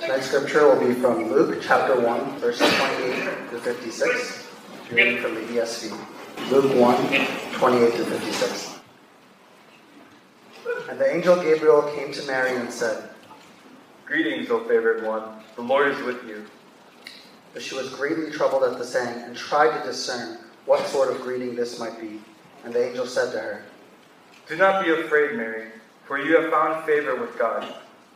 Tonight's scripture will be from Luke chapter 1, verses 28 to 56. Reading from the ESV. Luke 1, 28 to 56. And the angel Gabriel came to Mary and said, Greetings, O favored one. The Lord is with you. But she was greatly troubled at the saying and tried to discern what sort of greeting this might be. And the angel said to her, Do not be afraid, Mary, for you have found favor with God.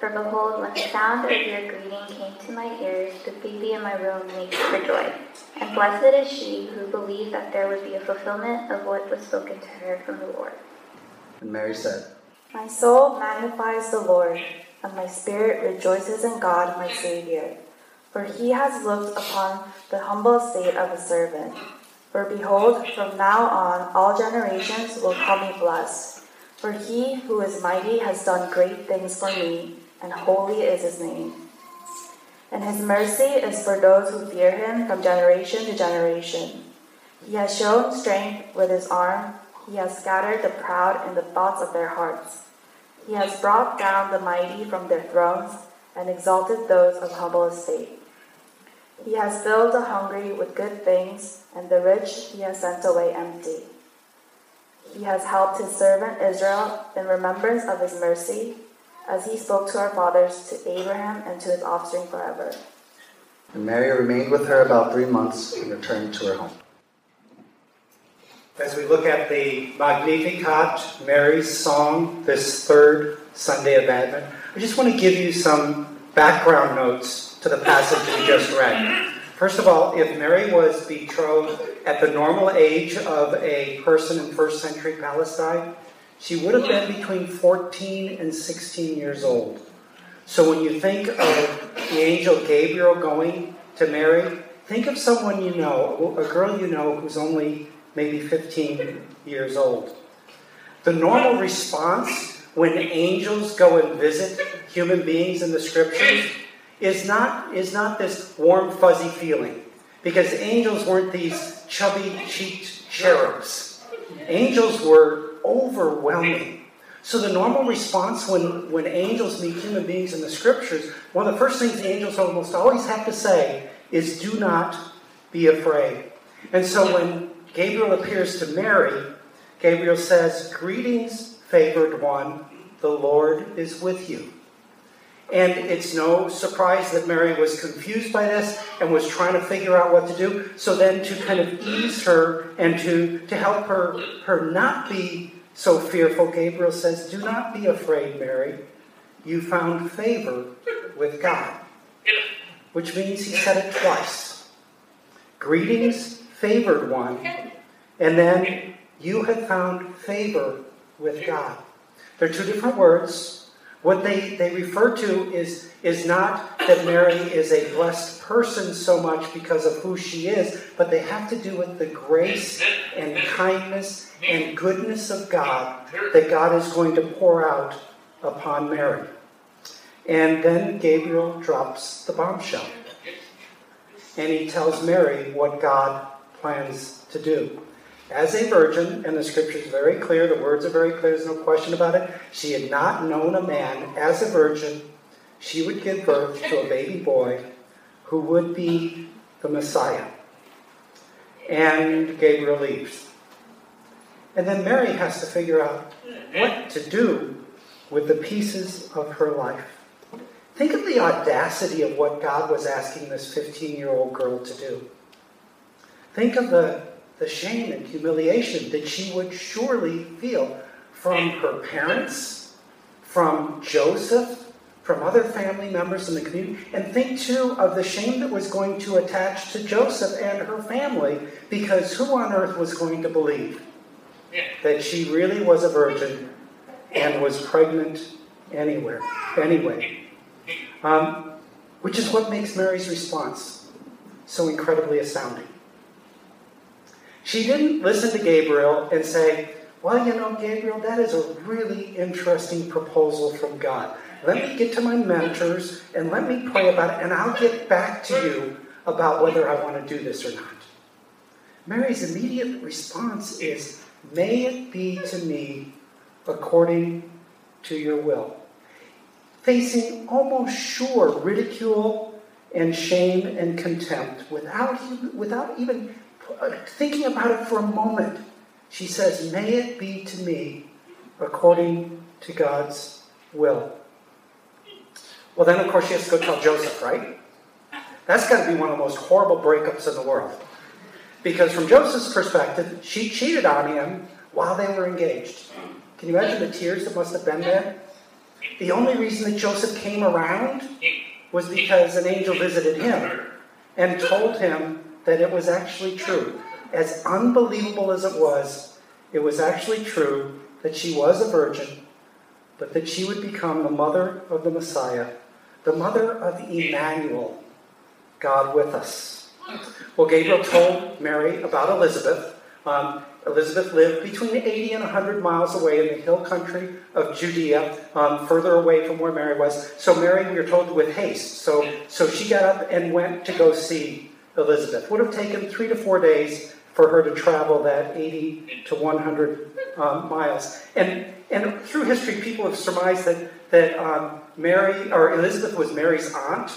For behold, when the sound of your greeting came to my ears, the baby in my womb leaped for joy. And blessed is she who believed that there would be a fulfillment of what was spoken to her from the Lord. And Mary said, My soul magnifies the Lord, and my spirit rejoices in God my Savior. For he has looked upon the humble estate of a servant. For behold, from now on all generations will call me blessed. For he who is mighty has done great things for me, and holy is his name. And his mercy is for those who fear him from generation to generation. He has shown strength with his arm, he has scattered the proud in the thoughts of their hearts. He has brought down the mighty from their thrones, and exalted those of humble estate. He has filled the hungry with good things, and the rich he has sent away empty. He has helped his servant Israel in remembrance of his mercy, as he spoke to our fathers, to Abraham, and to his offspring forever. And Mary remained with her about three months and returned to her home. As we look at the Magnificat, Mary's song, this third Sunday of Advent, I just want to give you some background notes to the passage we just read. First of all, if Mary was betrothed at the normal age of a person in first century Palestine, she would have been between 14 and 16 years old. So when you think of the angel Gabriel going to Mary, think of someone you know, a girl you know who's only maybe 15 years old. The normal response when angels go and visit human beings in the scriptures is not, is not this warm, fuzzy feeling. Because angels weren't these chubby cheeked cherubs. Angels were overwhelming. So the normal response when, when angels meet human beings in the scriptures, one of the first things the angels almost always have to say is, do not be afraid. And so when Gabriel appears to Mary, Gabriel says, Greetings, favored one, the Lord is with you. And it's no surprise that Mary was confused by this and was trying to figure out what to do. So then to kind of ease her and to, to help her, her not be so fearful, Gabriel says, Do not be afraid, Mary. You found favor with God. Which means he said it twice. Greetings, favored one. And then you have found favor with God. They're two different words. What they, they refer to is, is not that Mary is a blessed person so much because of who she is, but they have to do with the grace and kindness and goodness of God that God is going to pour out upon Mary. And then Gabriel drops the bombshell. And he tells Mary what God plans to do. As a virgin, and the scripture is very clear, the words are very clear, there's no question about it. She had not known a man as a virgin. She would give birth to a baby boy who would be the Messiah. And Gabriel leaves. And then Mary has to figure out what to do with the pieces of her life. Think of the audacity of what God was asking this 15 year old girl to do. Think of the, the shame and humiliation that she would surely feel from her parents, from Joseph, from other family members in the community. And think too of the shame that was going to attach to Joseph and her family because who on earth was going to believe that she really was a virgin and was pregnant anywhere, anyway? Um, which is what makes Mary's response so incredibly astounding. She didn't listen to Gabriel and say, Well, you know, Gabriel, that is a really interesting proposal from God. Let me get to my mentors and let me pray about it, and I'll get back to you about whether I want to do this or not. Mary's immediate response is, May it be to me according to your will. Facing almost sure ridicule and shame and contempt without, without even thinking about it for a moment, she says, May it be to me according to God's will. Well, then, of course, she has to go tell Joseph, right? That's got to be one of the most horrible breakups in the world. Because from Joseph's perspective, she cheated on him while they were engaged. Can you imagine the tears that must have been there? The only reason that Joseph came around was because an angel visited him and told him that it was actually true. As unbelievable as it was, it was actually true that she was a virgin, but that she would become the mother of the Messiah, the mother of Emmanuel, God with us. Well, Gabriel told Mary about Elizabeth. Um, Elizabeth lived between 80 and 100 miles away in the hill country of Judea, um, further away from where Mary was. So Mary, we are told, with haste. So, so she got up and went to go see Elizabeth. Would have taken three to four days for her to travel that 80 to 100 um, miles. And, and through history, people have surmised that, that um, Mary, or Elizabeth was Mary's aunt.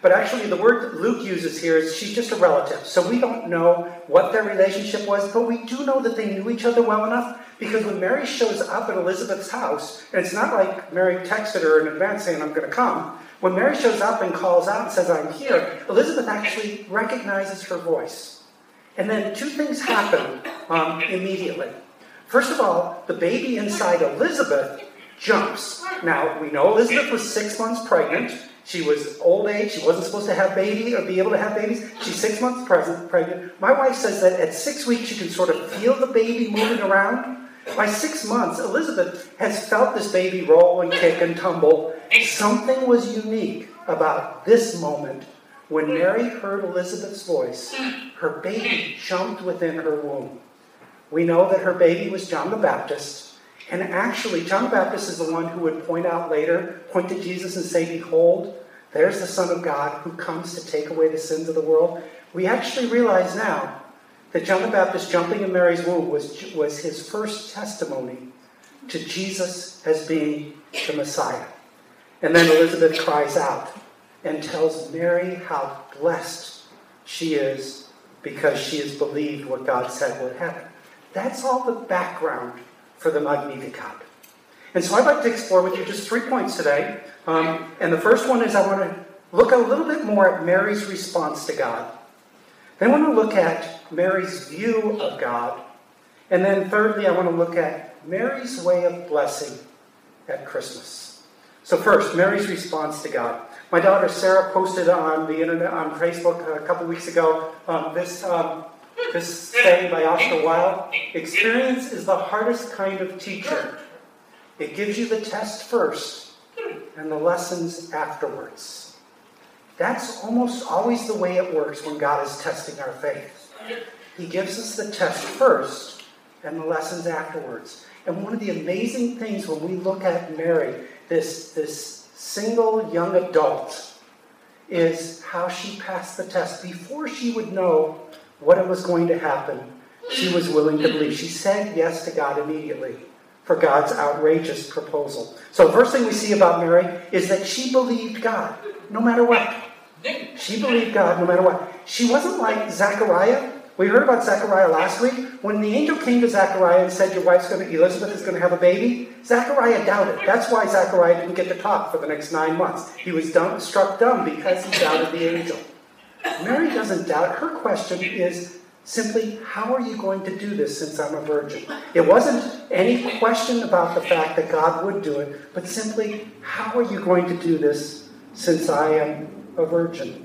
But actually, the word Luke uses here is she's just a relative. So we don't know what their relationship was, but we do know that they knew each other well enough because when Mary shows up at Elizabeth's house, and it's not like Mary texted her in advance saying, I'm going to come. When Mary shows up and calls out and says, I'm here, Elizabeth actually recognizes her voice. And then two things happen um, immediately. First of all, the baby inside Elizabeth jumps. Now, we know Elizabeth was six months pregnant. She was old age. She wasn't supposed to have baby or be able to have babies. She's six months pregnant. My wife says that at six weeks she can sort of feel the baby moving around. By six months, Elizabeth has felt this baby roll and kick and tumble. Something was unique about this moment when Mary heard Elizabeth's voice. Her baby jumped within her womb. We know that her baby was John the Baptist. And actually, John the Baptist is the one who would point out later, point to Jesus and say, Behold, there's the Son of God who comes to take away the sins of the world. We actually realize now that John the Baptist jumping in Mary's womb was, was his first testimony to Jesus as being the Messiah. And then Elizabeth cries out and tells Mary how blessed she is because she has believed what God said would happen. That's all the background for the Magnificat. And so I'd like to explore with you just three points today. Um, and the first one is I want to look a little bit more at Mary's response to God. Then I want to look at Mary's view of God. And then thirdly, I want to look at Mary's way of blessing at Christmas. So first, Mary's response to God. My daughter Sarah posted on the internet, on Facebook a couple weeks ago, um, this um, this saying by Oscar Wilde experience is the hardest kind of teacher. It gives you the test first and the lessons afterwards. That's almost always the way it works when God is testing our faith. He gives us the test first and the lessons afterwards. And one of the amazing things when we look at Mary, this, this single young adult, is how she passed the test before she would know what it was going to happen. she was willing to believe. She said yes to God immediately for God's outrageous proposal. So, first thing we see about Mary is that she believed God no matter what. She believed God no matter what. She wasn't like Zechariah. We heard about Zechariah last week. When the angel came to Zechariah and said, Your wife's going to, Elizabeth is going to have a baby, Zechariah doubted. That's why Zechariah didn't get to talk for the next nine months. He was dumb, struck dumb because he doubted the angel. Mary doesn't doubt. Her question is simply, How are you going to do this since I'm a virgin? It wasn't any question about the fact that God would do it, but simply, How are you going to do this since I am a virgin?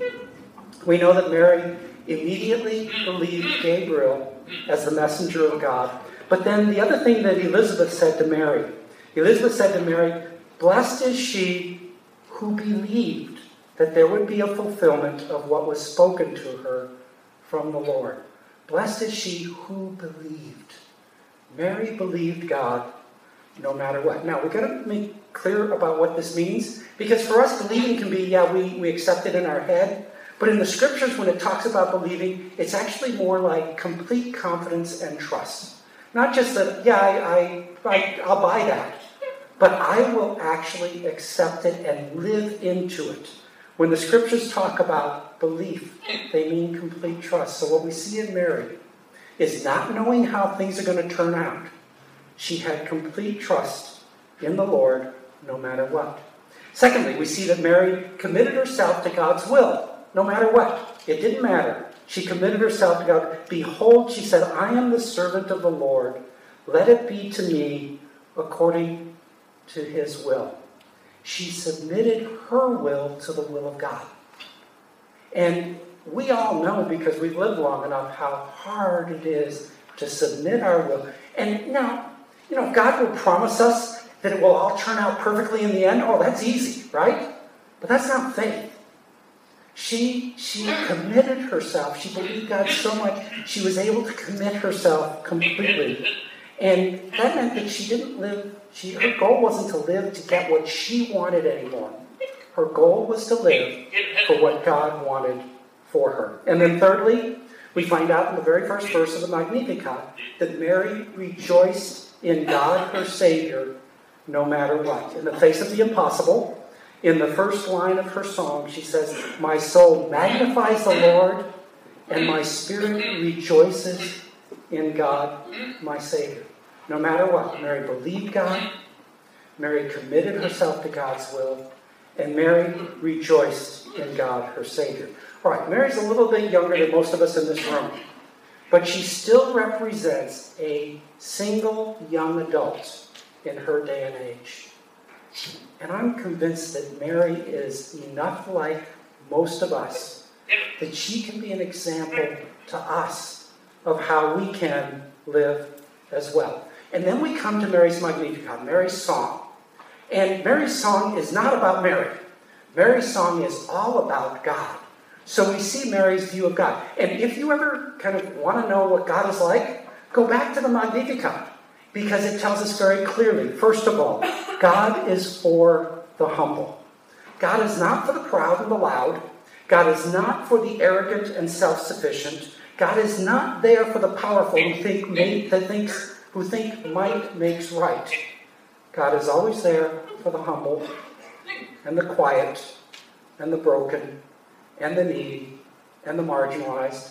We know that Mary immediately believed Gabriel as the messenger of God. But then the other thing that Elizabeth said to Mary Elizabeth said to Mary, Blessed is she who believed that there would be a fulfillment of what was spoken to her from the Lord. Blessed is she who believed. Mary believed God no matter what. Now, we've got to make clear about what this means because for us, believing can be, yeah, we, we accept it in our head. But in the scriptures, when it talks about believing, it's actually more like complete confidence and trust. Not just that, yeah, I, I, I, I'll buy that, but I will actually accept it and live into it. When the scriptures talk about belief, they mean complete trust. So what we see in Mary is not knowing how things are going to turn out. She had complete trust in the Lord no matter what. Secondly, we see that Mary committed herself to God's will no matter what. It didn't matter. She committed herself to God. Behold, she said, I am the servant of the Lord. Let it be to me according to his will. She submitted her will to the will of God. And we all know, because we've lived long enough, how hard it is to submit our will. And now, you know, God will promise us that it will all turn out perfectly in the end. Oh, that's easy, right? But that's not faith. She, she committed herself. She believed God so much, she was able to commit herself completely. And that meant that she didn't live, she, her goal wasn't to live to get what she wanted anymore. Her goal was to live for what God wanted for her. And then, thirdly, we find out in the very first verse of the Magnificat that Mary rejoiced in God, her Savior, no matter what. In the face of the impossible, in the first line of her song, she says, My soul magnifies the Lord, and my spirit rejoices in God, my Savior. No matter what, Mary believed God, Mary committed herself to God's will, and Mary rejoiced in God, her Savior. All right, Mary's a little bit younger than most of us in this room, but she still represents a single young adult in her day and age. And I'm convinced that Mary is enough like most of us that she can be an example to us of how we can live as well. And then we come to Mary's Magnificat, Mary's song. And Mary's song is not about Mary. Mary's song is all about God. So we see Mary's view of God. And if you ever kind of want to know what God is like, go back to the Magnificat because it tells us very clearly, first of all, God is for the humble. God is not for the proud and the loud. God is not for the arrogant and self-sufficient. God is not there for the powerful who think may, who think might makes right. God is always there for the humble and the quiet and the broken and the needy and the marginalized.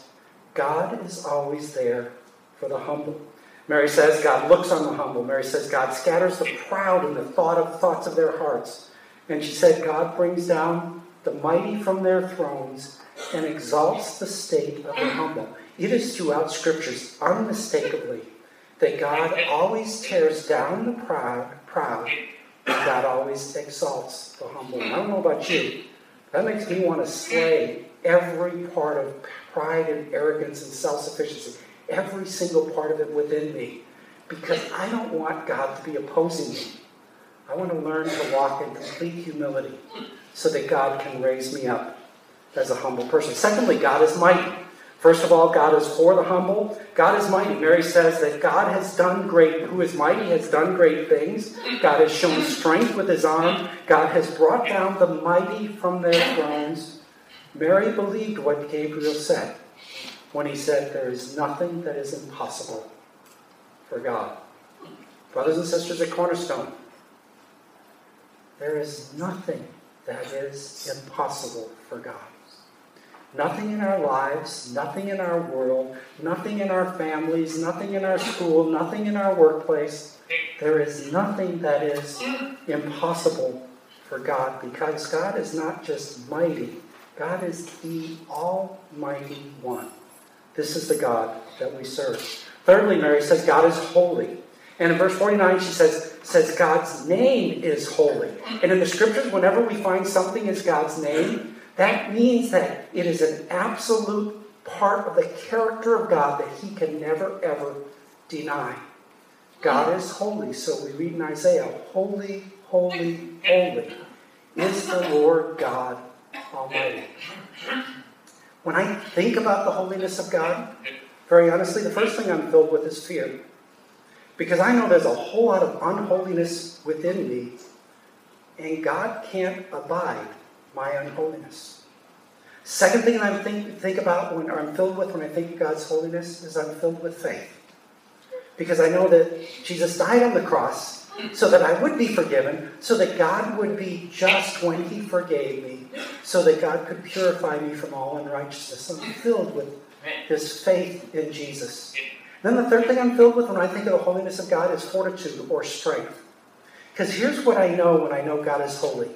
God is always there for the humble. Mary says God looks on the humble. Mary says God scatters the proud in the thought of thoughts of their hearts. And she said God brings down the mighty from their thrones and exalts the state of the humble. It is throughout scriptures unmistakably that God always tears down the proud, proud, and God always exalts the humble. I don't know about you. That makes me want to slay every part of pride and arrogance and self-sufficiency every single part of it within me because I don't want God to be opposing me. I want to learn to walk in complete humility so that God can raise me up as a humble person. Secondly, God is mighty. First of all, God is for the humble. God is mighty. Mary says that God has done great, who is mighty has done great things. God has shown strength with his arm. God has brought down the mighty from their thrones. Mary believed what Gabriel said. When he said, There is nothing that is impossible for God. Brothers and sisters at Cornerstone, there is nothing that is impossible for God. Nothing in our lives, nothing in our world, nothing in our families, nothing in our school, nothing in our workplace. There is nothing that is impossible for God because God is not just mighty, God is the Almighty One. This is the God that we serve. Thirdly, Mary says God is holy. And in verse 49, she says, says God's name is holy. And in the scriptures, whenever we find something is God's name, that means that it is an absolute part of the character of God that he can never, ever deny. God is holy. So we read in Isaiah, Holy, holy, holy is the Lord God Almighty. When I think about the holiness of God, very honestly, the first thing I'm filled with is fear. Because I know there's a whole lot of unholiness within me, and God can't abide my unholiness. Second thing that I think, think about when I'm filled with when I think of God's holiness is I'm filled with faith. Because I know that Jesus died on the cross so that I would be forgiven, so that God would be just when He forgave me, so that God could purify me from all unrighteousness. I'm filled with this faith in Jesus. Then the third thing I'm filled with when I think of the holiness of God is fortitude or strength. Because here's what I know when I know God is holy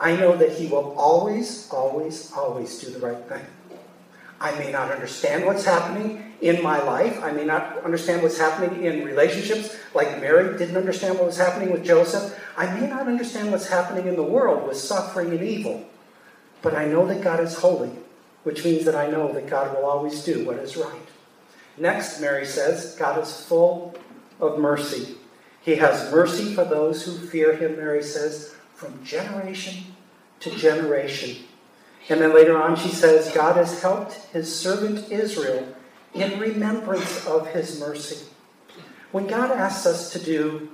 I know that He will always, always, always do the right thing. I may not understand what's happening in my life. I may not understand what's happening in relationships, like Mary didn't understand what was happening with Joseph. I may not understand what's happening in the world with suffering and evil. But I know that God is holy, which means that I know that God will always do what is right. Next, Mary says, God is full of mercy. He has mercy for those who fear him, Mary says, from generation to generation. And then later on, she says, God has helped his servant Israel in remembrance of his mercy. When God asks us to do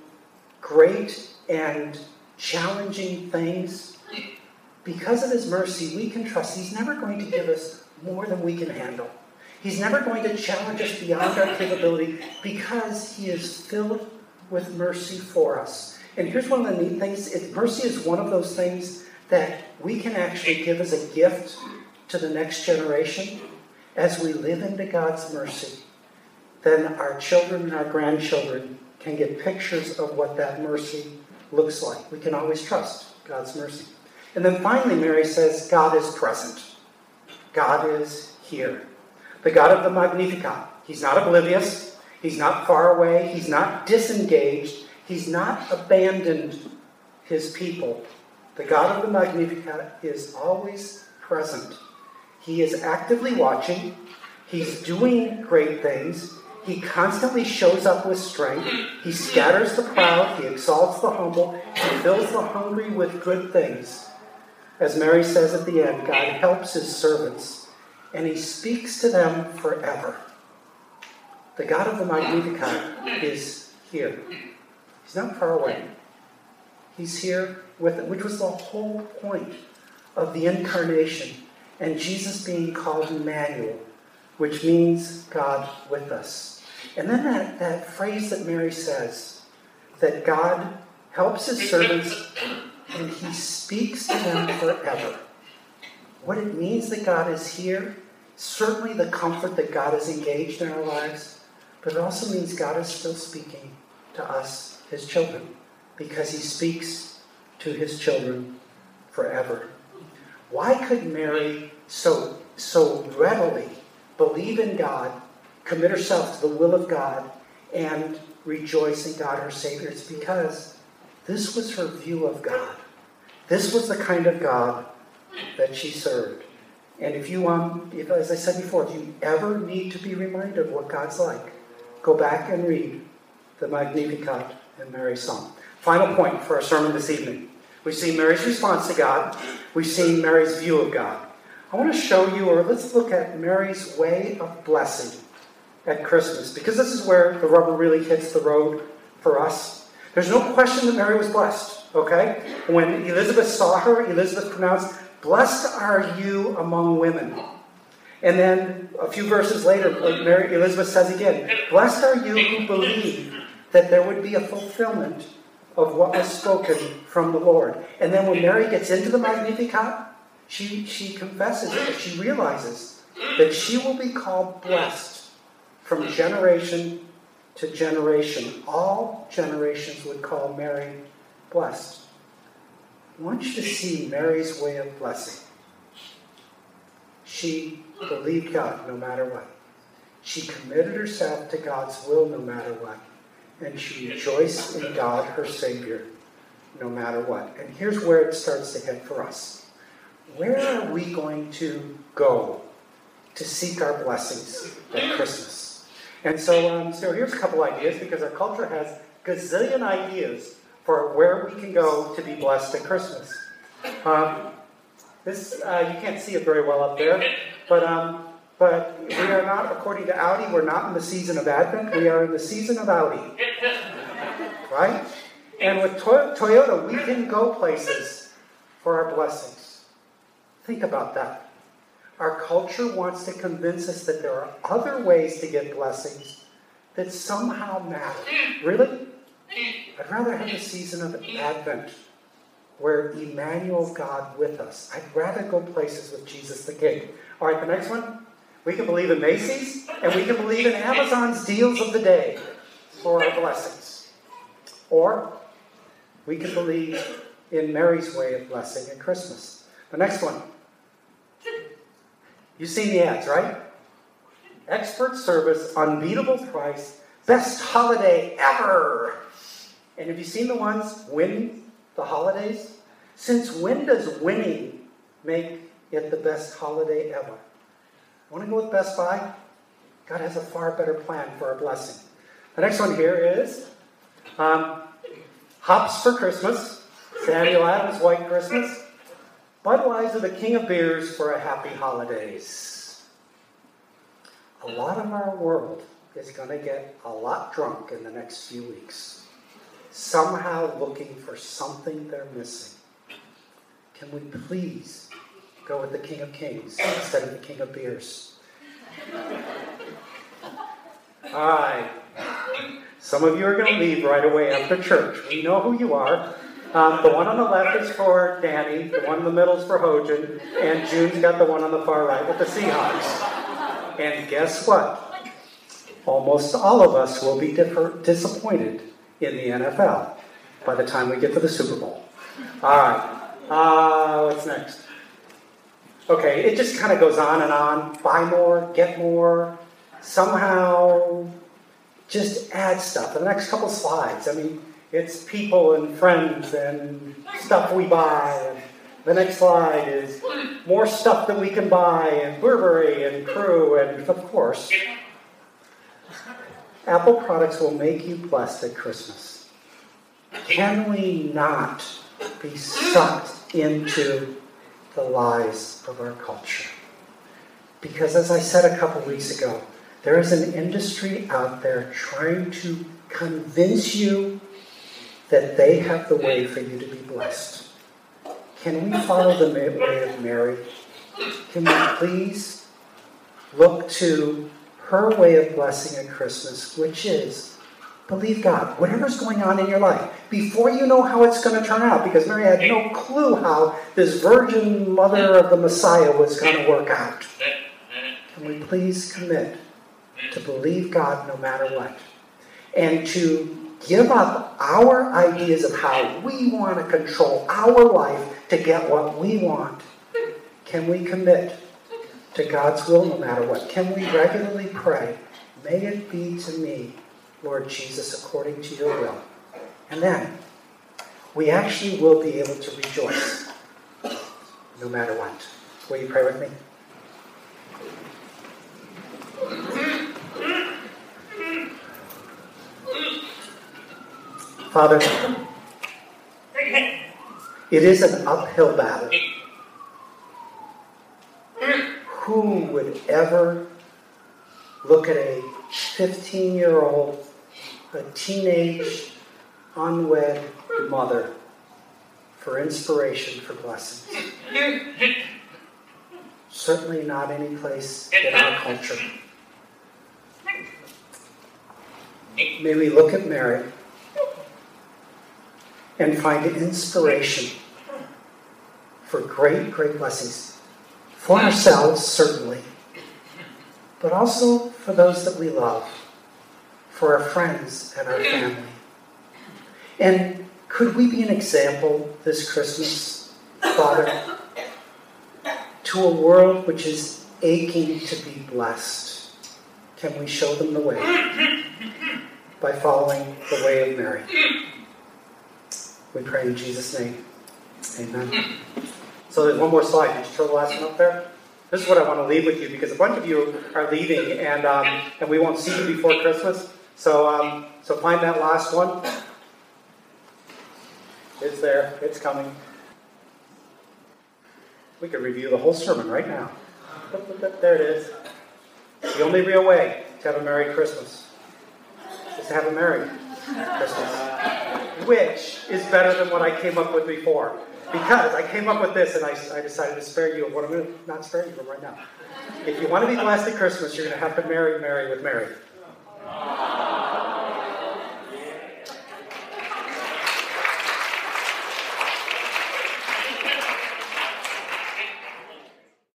great and challenging things, because of his mercy, we can trust he's never going to give us more than we can handle. He's never going to challenge us beyond our capability because he is filled with mercy for us. And here's one of the neat things mercy is one of those things that we can actually give as a gift to the next generation as we live into God's mercy. Then our children and our grandchildren can get pictures of what that mercy looks like. We can always trust God's mercy. And then finally, Mary says, God is present. God is here. The God of the Magnificat. He's not oblivious. He's not far away. He's not disengaged. He's not abandoned his people. The God of the Magnificat is always present. He is actively watching. He's doing great things. He constantly shows up with strength. He scatters the proud. He exalts the humble. He fills the hungry with good things. As Mary says at the end, God helps his servants, and he speaks to them forever. The God of the Magnificat is here. He's not far away. He's here with it, which was the whole point of the incarnation and Jesus being called Emmanuel, which means God with us. And then that, that phrase that Mary says, that God helps his servants and he speaks to them forever. What it means that God is here, certainly the comfort that God is engaged in our lives, but it also means God is still speaking to us, his children, because he speaks to his children forever. Why could Mary so, so readily believe in God, commit herself to the will of God, and rejoice in God her Savior? It's because this was her view of God. This was the kind of God that she served. And if you, um, if, as I said before, if you ever need to be reminded of what God's like, go back and read the Magnificat and Mary's song. Final point for our sermon this evening. We've seen Mary's response to God. We've seen Mary's view of God. I want to show you, or let's look at Mary's way of blessing at Christmas, because this is where the rubber really hits the road for us. There's no question that Mary was blessed, okay? When Elizabeth saw her, Elizabeth pronounced, Blessed are you among women. And then a few verses later, Mary Elizabeth says again, Blessed are you who believe that there would be a fulfillment of what was spoken from the Lord. And then when Mary gets into the Magnificat, she, she confesses it. She realizes that she will be called blessed from generation to generation. All generations would call Mary blessed. I want you to see Mary's way of blessing. She believed God no matter what. She committed herself to God's will no matter what. And she rejoiced in God, her Savior, no matter what. And here's where it starts to head for us. Where are we going to go to seek our blessings at Christmas? And so, um, so here's a couple ideas because our culture has gazillion ideas for where we can go to be blessed at Christmas. Um, this uh, you can't see it very well up there, but um, but we are not, according to Audi, we're not in the season of Advent. We are in the season of Audi, right? And with to- Toyota, we can go places for our blessings. Think about that. Our culture wants to convince us that there are other ways to get blessings that somehow matter. Really? I'd rather have a season of Advent where Emmanuel God with us. I'd rather go places with Jesus the King. All right, the next one. We can believe in Macy's and we can believe in Amazon's deals of the day for our blessings. Or we can believe in Mary's way of blessing at Christmas. The next one. You've seen the ads, right? Expert service, unbeatable price, best holiday ever. And have you seen the ones win the holidays? Since when does winning make it the best holiday ever? Want to go with Best Buy? God has a far better plan for our blessing. The next one here is um, Hops for Christmas, Samuel Adams White Christmas, Budweiser, the King of Beers for a Happy Holidays. A lot of our world is going to get a lot drunk in the next few weeks somehow looking for something they're missing. Can we please go with the King of Kings instead of the King of Beers? All right. Some of you are going to leave right away after church. We know who you are. Um, the one on the left is for Danny, the one in the middle is for Hojan, and June's got the one on the far right with the Seahawks. And guess what? Almost all of us will be differ- disappointed in the NFL by the time we get to the Super Bowl. All right. Uh, what's next? Okay, it just kind of goes on and on. Buy more, get more, somehow just add stuff. The next couple slides, I mean, it's people and friends and stuff we buy. And the next slide is more stuff that we can buy, and Burberry and Crew, and of course, Apple products will make you blessed at Christmas. Can we not be sucked into the lies of our culture? Because, as I said a couple weeks ago, there is an industry out there trying to convince you that they have the way for you to be blessed. Can we follow the way of Mary? Can we please look to her way of blessing at Christmas, which is believe God, whatever's going on in your life, before you know how it's going to turn out, because Mary had no clue how this virgin mother of the Messiah was going to work out. Can we please commit to believe God no matter what? And to give up our ideas of how we want to control our life to get what we want. Can we commit to God's will no matter what? Can we regularly pray, may it be to me, Lord Jesus, according to your will? And then we actually will be able to rejoice no matter what. Will you pray with me? Father, it is an uphill battle. Who would ever look at a 15 year old, a teenage, unwed mother for inspiration for blessings? certainly not any place in our culture. May we look at Mary and find inspiration for great, great blessings for ourselves, certainly, but also for those that we love, for our friends and our family. And could we be an example this Christmas, Father, to a world which is aching to be blessed? Can we show them the way by following the way of Mary? We pray in Jesus' name. Amen. So there's one more slide. Did you throw the last one up there? This is what I want to leave with you because a bunch of you are leaving and um, and we won't see you before Christmas. So um, so find that last one. It's there. It's coming. We could review the whole sermon right now. There it is. The only real way to have a Merry Christmas is to have a Merry Christmas. Which is better than what I came up with before. Because I came up with this and I, I decided to spare you of what I'm going to not spare you from right now. If you want to be blessed at Christmas, you're going to have to marry Mary with Mary.